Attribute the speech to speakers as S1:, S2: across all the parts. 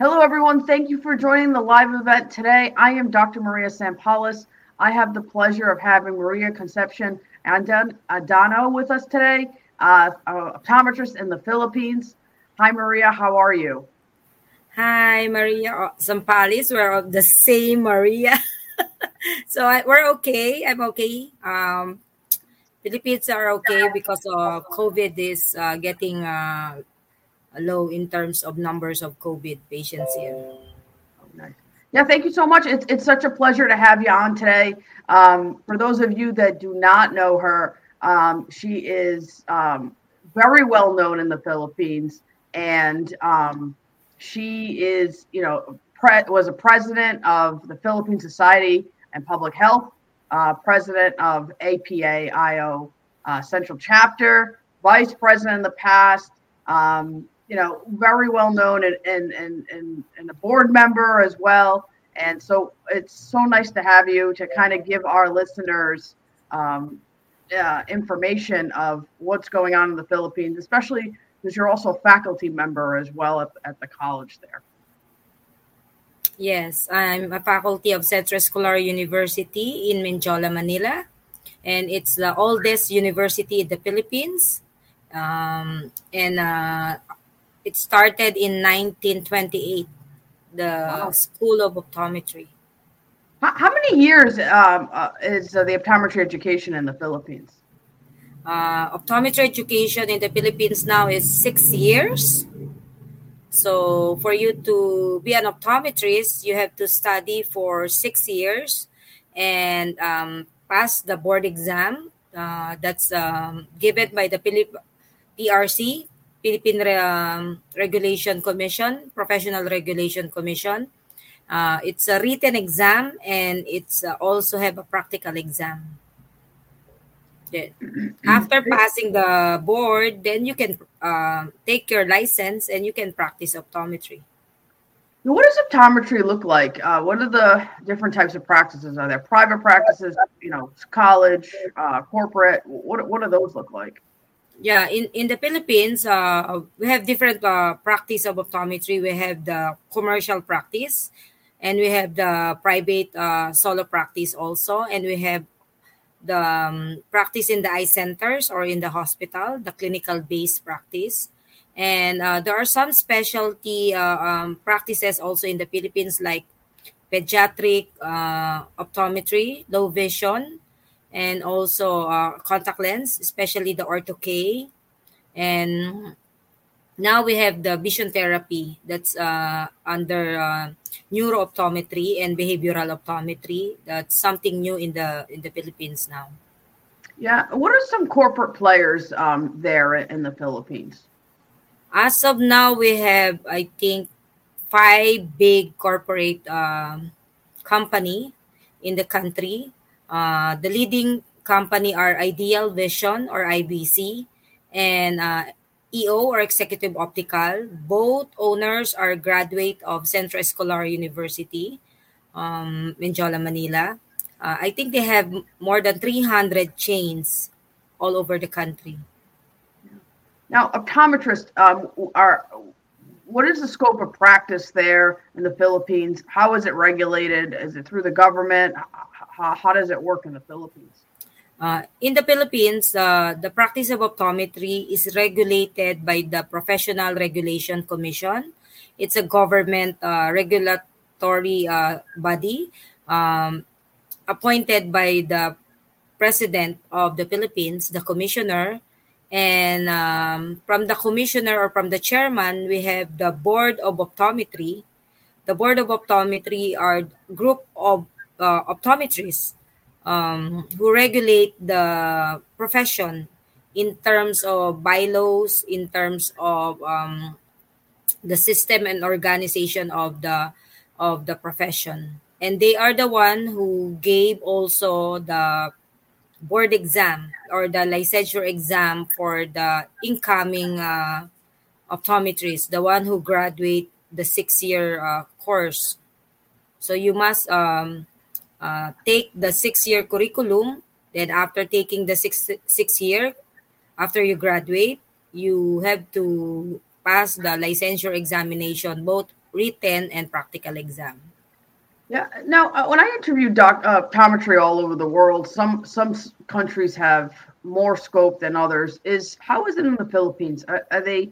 S1: Hello, everyone. Thank you for joining the live event today. I am Dr. Maria Sampalis. I have the pleasure of having Maria Concepcion Adano with us today, uh, optometrist in the Philippines. Hi, Maria. How are you?
S2: Hi, Maria Sampalis. We're the same Maria. so we're okay. I'm okay. Um, Philippines are okay because COVID is uh, getting uh, low in terms of numbers of COVID patients here.
S1: nice. Yeah, thank you so much. It's, it's such a pleasure to have you on today. Um, for those of you that do not know her, um, she is um, very well known in the Philippines, and um, she is, you know, pre- was a president of the Philippine Society and Public Health, uh, president of IPAO uh, Central Chapter, vice president in the past. Um, you know, very well known and and and and, and a board member as well. And so it's so nice to have you to kind of give our listeners um, uh, information of what's going on in the Philippines, especially because you're also a faculty member as well at, at the college there.
S2: Yes, I'm a faculty of Centro Escolar University in Mendiola, Manila. And it's the oldest university in the Philippines. Um, and uh, it started in 1928, the wow. School of Optometry.
S1: How, how many years um, uh, is uh, the optometry education in the Philippines?
S2: Uh, optometry education in the Philippines now is six years. So, for you to be an optometrist, you have to study for six years and um, pass the board exam. Uh, that's um, given by the Philip PRC, Philippine um, Regulation Commission, Professional Regulation Commission. Uh, it's a written exam and it's uh, also have a practical exam. Then, after passing the board, then you can uh, take your license and you can practice optometry.
S1: What does optometry look like? Uh, what are the different types of practices? Are there private practices? You know, college, uh, corporate. What what do those look like?
S2: Yeah in in the philippines uh, we have different uh, practice of optometry. We have the commercial practice and we have the private uh, solo practice also and we have the um, practice in the eye centers or in the hospital the clinical based practice. And uh, there are some specialty uh, um, practices also in the philippines like pediatric uh, optometry low vision and also uh, contact lens, especially the ortho K. And now we have the vision therapy that's uh, under uh, neurooptometry and behavioral optometry. That's something new in the in the Philippines now.
S1: Yeah, what are some corporate players um, there in the Philippines?
S2: As of now, we have I think five big corporate um, company in the country uh, the leading company are Ideal Vision or IVC and uh, EO or Executive Optical. Both owners are graduate of Centro Escolar University, um, Mendiola, Manila. Uh, I think they have more than 300 chains all over the country.
S1: Now, optometrists um, are. What is the scope of practice there in the Philippines? How is it regulated? Is it through the government? How, how does it work in the Philippines?
S2: Uh, in the Philippines, uh, the practice of optometry is regulated by the Professional Regulation Commission. It's a government uh, regulatory uh, body um, appointed by the President of the Philippines, the Commissioner. And um, from the Commissioner or from the Chairman, we have the Board of Optometry. The Board of Optometry are group of uh, optometrists um, who regulate the profession in terms of bylaws, in terms of um, the system and organization of the of the profession, and they are the one who gave also the board exam or the licensure exam for the incoming uh, the one who graduate the six year uh, course. So you must um, uh, take the six year curriculum. Then, after taking the six, six year, after you graduate, you have to pass the licensure examination, both written and practical exam.
S1: Yeah. Now, uh, when I interviewed doc, uh, optometry all over the world, some some countries have more scope than others. Is how is it in the Philippines? Are, are, they?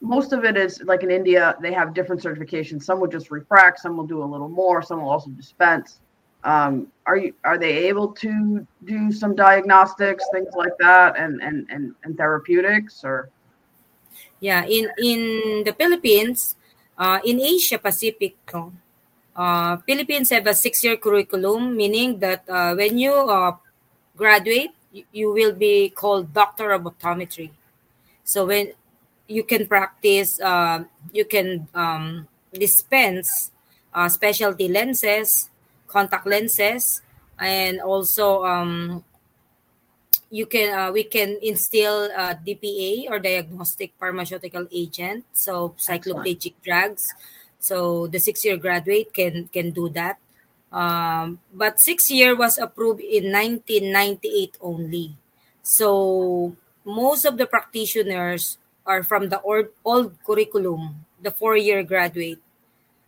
S1: Most of it is like in India. They have different certifications. Some will just refract. Some will do a little more. Some will also dispense. Um, are you? Are they able to do some diagnostics, things like that, and and and, and therapeutics, or?
S2: Yeah, in in the Philippines, uh, in Asia Pacific, uh, Philippines have a six-year curriculum, meaning that uh, when you uh, graduate, you, you will be called Doctor of Optometry. So when you can practice, uh, you can um, dispense uh, specialty lenses, contact lenses, and also um, you can uh, we can instill uh, DPA or diagnostic pharmaceutical agent, so cycloplegic drugs so the six year graduate can can do that. Um, but six year was approved in 1998 only. So most of the practitioners are from the old, old curriculum, the four year graduate.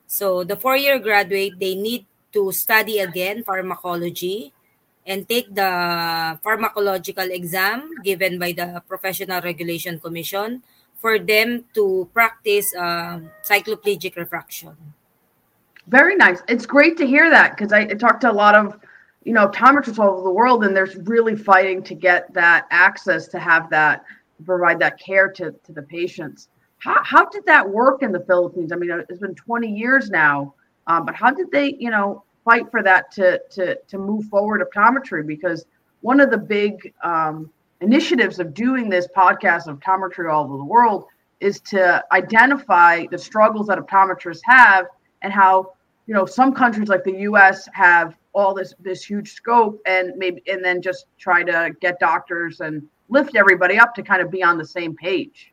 S2: So the four year graduate, they need to study again pharmacology and take the pharmacological exam given by the Professional Regulation Commission for them to practice um, cycloplegic refraction.
S1: Very nice. It's great to hear that because I, I talked to a lot of you know optometrists all over the world, and there's really fighting to get that access to have that provide that care to to the patients. How how did that work in the Philippines? I mean, it's been 20 years now, um, but how did they you know fight for that to to to move forward optometry? Because one of the big um, initiatives of doing this podcast of optometry all over the world is to identify the struggles that optometrists have and how you know some countries like the US have all this this huge scope and maybe and then just try to get doctors and lift everybody up to kind of be on the same page.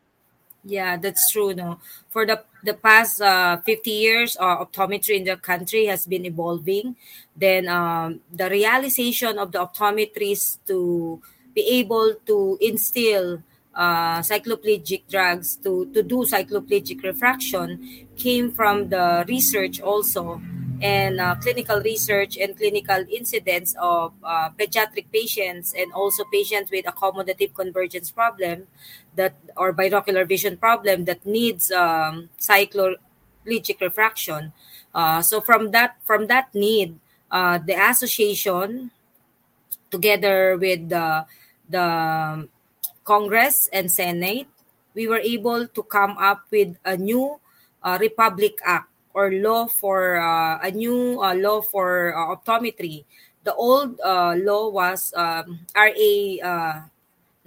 S2: Yeah, that's true. No, for the the past uh, 50 years, uh, optometry in the country has been evolving. Then um, the realization of the optometrists to be able to instill uh, cycloplegic drugs to, to do cycloplegic refraction came from the research also and uh, clinical research and clinical incidents of uh, pediatric patients and also patients with accommodative convergence problem that or binocular vision problem that needs um, refraction. Uh, so from that from that need, uh, the association together with the the Congress and Senate, we were able to come up with a new uh, Republic Act or law for uh, a new uh, law for uh, optometry. The old uh, law was um, RA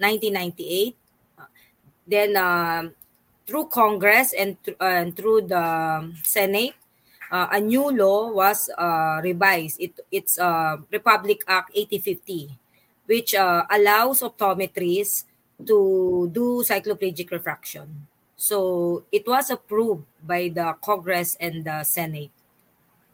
S2: 1998. Uh, then um, through Congress and, th- and through the Senate, a new law was revised. It, it's Republic Act 8050 which uh, allows optometrists to do cycloplegic refraction. So it was approved by the Congress and the Senate.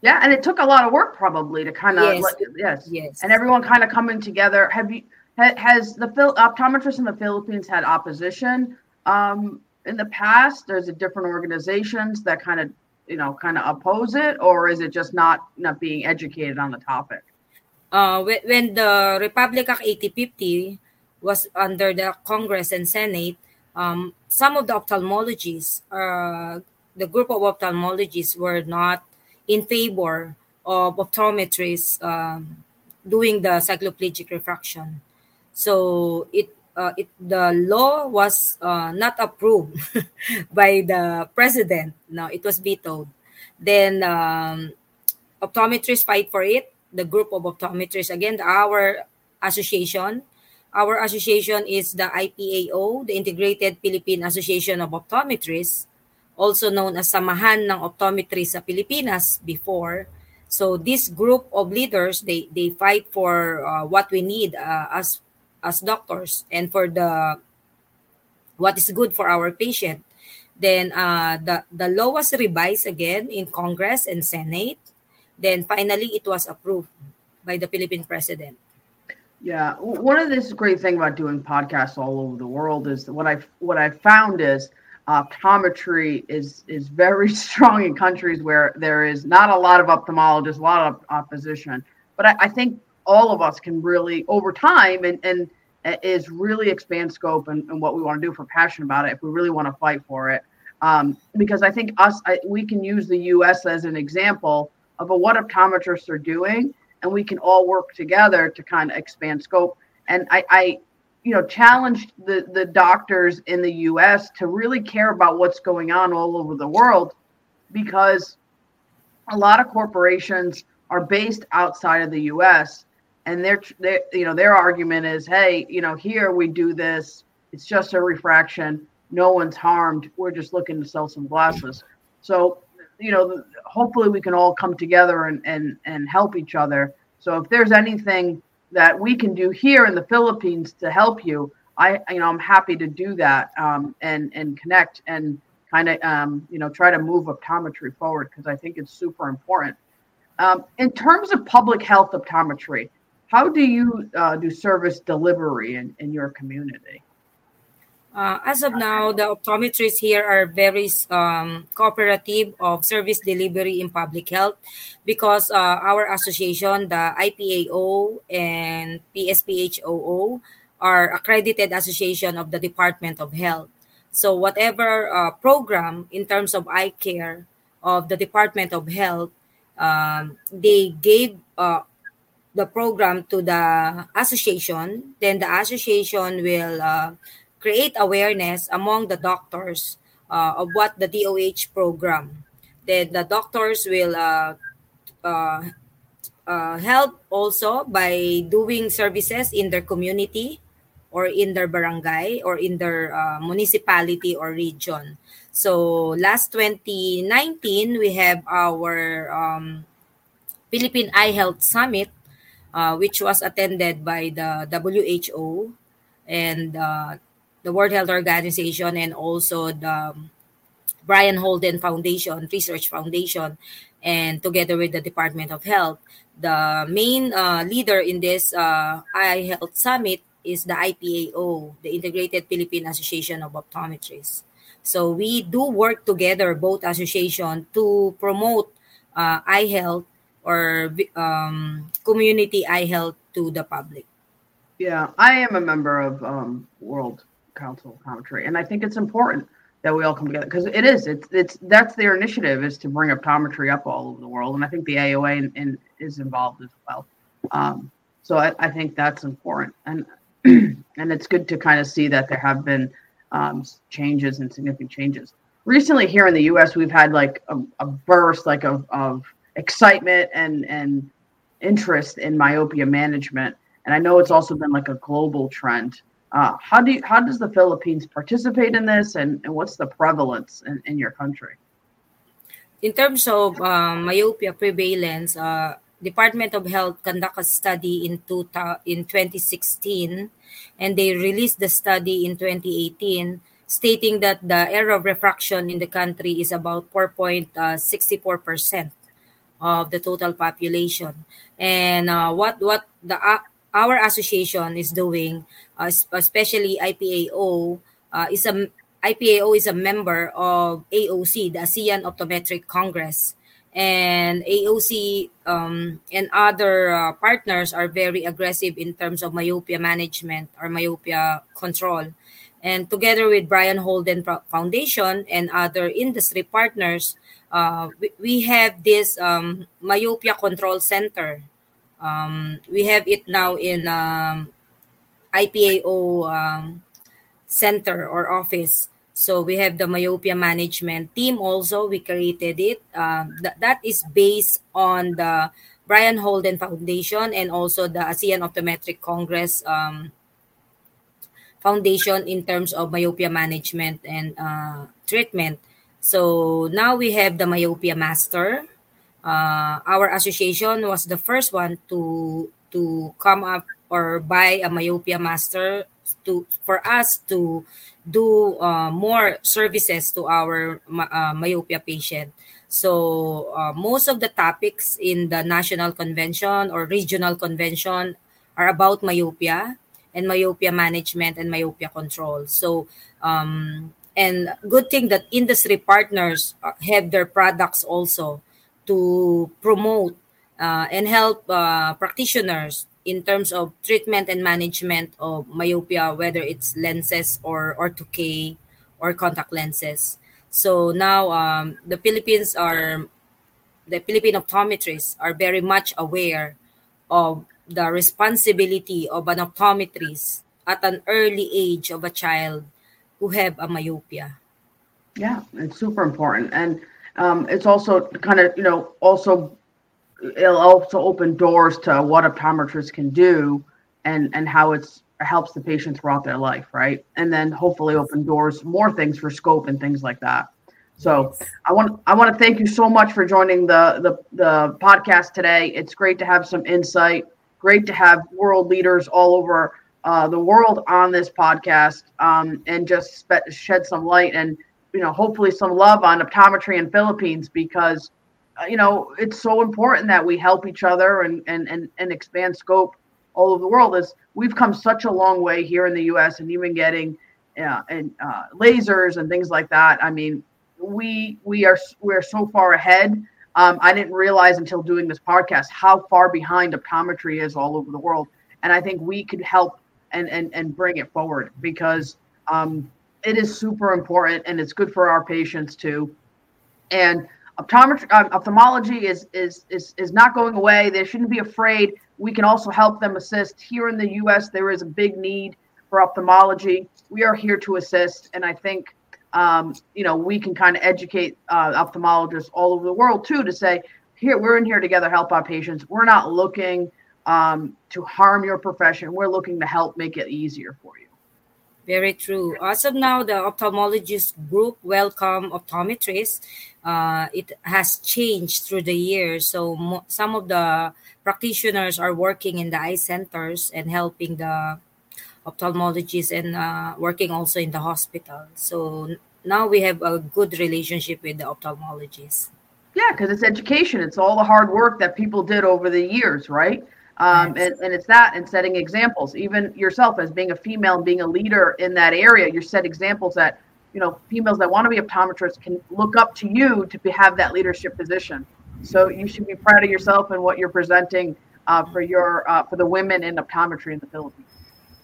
S1: Yeah, and it took a lot of work probably to kind of yes, yes, yes, and everyone kind of coming together. Have you has the optometrists in the Philippines had opposition um, in the past? There's a different organizations that kind of you know kind of oppose it, or is it just not not being educated on the topic?
S2: uh, when the Republic Act 8050 was under the Congress and Senate, um, some of the ophthalmologists, uh, the group of ophthalmologists were not in favor of optometrists um, doing the cycloplegic refraction. So it, uh, it the law was uh, not approved by the president. No, it was vetoed. Then um, optometrists fight for it the group of optometrists. Again, our association. Our association is the IPAO, the Integrated Philippine Association of Optometrists, also known as Samahan ng Optometry sa Pilipinas before. So this group of leaders, they they fight for uh, what we need uh, as as doctors and for the what is good for our patient. Then uh, the the law was revised again in Congress and Senate then finally, it was approved by the Philippine president.
S1: Yeah, one of this great thing about doing podcasts all over the world is what I what I found is optometry is is very strong in countries where there is not a lot of ophthalmologists, a lot of opposition. But I, I think all of us can really, over time, and and is really expand scope and, and what we want to do if we're passionate about it. If we really want to fight for it, um, because I think us I, we can use the U.S. as an example of a, what optometrists are doing, and we can all work together to kind of expand scope. And I, I you know, challenged the the doctors in the U.S. to really care about what's going on all over the world, because a lot of corporations are based outside of the U.S. and their they you know their argument is, hey, you know, here we do this, it's just a refraction, no one's harmed, we're just looking to sell some glasses. So, you know, hopefully we can all come together and and and help each other. So if there's anything that we can do here in the Philippines to help you, I you know I'm happy to do that um, and and connect and kind of um, you know try to move optometry forward because I think it's super important. Um, in terms of public health optometry, how do you uh, do service delivery in, in your community?
S2: Uh, as of now, the optometrists here are very um, cooperative of service delivery in public health because uh, our association, the IPAO and PSPHOO, are accredited association of the Department of Health. So whatever uh, program in terms of eye care of the Department of Health, um, they gave uh, the program to the association. Then the association will uh, create awareness among the doctors uh, of what the DOH program. Then the doctors will uh, uh, uh, help also by doing services in their community or in their barangay or in their uh, municipality or region. So last 2019, we have our um, Philippine Eye Health Summit, uh, which was attended by the WHO and uh, the World Health Organization and also the Brien Holden Foundation, Research Foundation, and together with the Department of Health. The main uh, leader in this uh, Eye Health Summit is the IPAO, the Integrated Philippine Association of Optometrists. So we do work together, both association, to promote uh, eye health or um, community eye health to the public.
S1: Yeah, I am a member of um, World council optometry, And I think it's important that we all come together because it is. It's it's that's their initiative is to bring optometry up all over the world, and I think the AOA in, in, is involved as well. Um, so I, I think that's important, and and it's good to kind of see that there have been um, changes and significant changes. Recently, here in the U.S., we've had like a, a burst like of, of excitement and and interest in myopia management, and I know it's also been like a global trend. Uh, how do you, how does the Philippines participate in this, and, and what's the prevalence in, in your country?
S2: In terms of um, myopia prevalence, uh, Department of Health conducted a study in two, in 2016, and they released the study in 2018, stating that the error of refraction in the country is about 4.64 percent of the total population. And uh, what what the uh, our association is doing, uh, especially IPAO, uh, is a IPAO is a member of AOC, the ASEAN Optometric Congress, and AOC um, and other uh, partners are very aggressive in terms of myopia management or myopia control. And together with Brien Holden Foundation and other industry partners, uh, we, we have this um, myopia control center um, we have it now in um, IPAO um, center or office. So we have the myopia management team also. We created it. Um, th- that is based on the Brien Holden Foundation and also the ASEAN Optometric Congress um, Foundation in terms of myopia management and uh, treatment. So now we have the myopia master uh, our association was the first one to to come up or buy a myopia master to for us to do uh, more services to our uh, myopia patient. So uh, most of the topics in the national convention or regional convention are about myopia and myopia management and myopia control. So um, and good thing that industry partners uh, have their products also to promote uh, and help uh, practitioners in terms of treatment and management of myopia, whether it's lenses or ortho-K or contact lenses. So now um, the Philippines are the Philippine optometrists are very much aware of the responsibility of an optometrist at an early age of a child who have a myopia.
S1: Yeah, it's super important, and um, it's also kind of you know also it'll also open doors to what optometrists can do and and how it's helps the patient throughout their life, right? And then hopefully open doors more things for scope and things like that. So I want I want to thank you so much for joining the the the podcast today. It's great to have some insight. Great to have world leaders all over uh, the world on this podcast um, and just spe- shed some light and you know hopefully some love on optometry in Philippines because uh, you know it's so important that we help each other and and and, and expand scope all over the world as we've come such a long way here in the US and even getting uh, and uh, lasers and things like that. I mean we we are we're so far ahead. Um, I didn't realize until doing this podcast how far behind optometry is all over the world. And I think we could help and and and bring it forward because um, it is super important and it's good for our patients too. And optometry, uh, ophthalmology is is is is not going away. They shouldn't be afraid. We can also help them assist here in the U.S. There is a big need for ophthalmology. We are here to assist, and I think um, you know we can kind of educate uh, ophthalmologists all over the world too to say here we're in here together help our patients. We're not looking um, to harm your profession. We're looking to help make it easier for you.
S2: Very true. As of now, the ophthalmologist group welcome optometrists. Uh, it has changed through the years. So mo- some of the practitioners are working in the eye centers and helping the ophthalmologists and uh, working also in the hospital. So now we have a good relationship with the ophthalmologists.
S1: Yeah, because it's education. It's all the hard work that people did over the years, right? Um, and, and it's that and setting examples. Even yourself as being a female and being a leader in that area you set examples that you know females that want to be optometrists can look up to you to be, have that leadership position. So you should be proud of yourself and what you're presenting uh, for your uh, for the women in optometry in the philippines.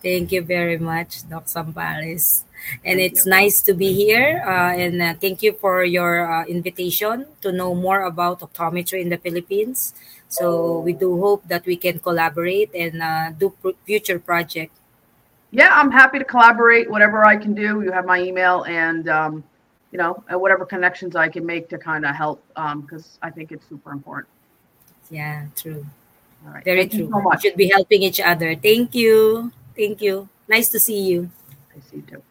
S2: Thank you very much dr Sampalis and thank it's you. nice to be here uh, and uh, thank you for your uh, invitation to know more about optometry in the philippines so we do hope that we can collaborate and uh, do future project.
S1: Yeah, I'm happy to collaborate. Whatever I can do, you have my email and um, you know whatever connections I can make to kind of help because um, I think it's super important.
S2: Yeah, true. All right. Very Thank true. So much. We should be helping each other. Thank you. Thank you. Nice to see you.
S1: I see you too.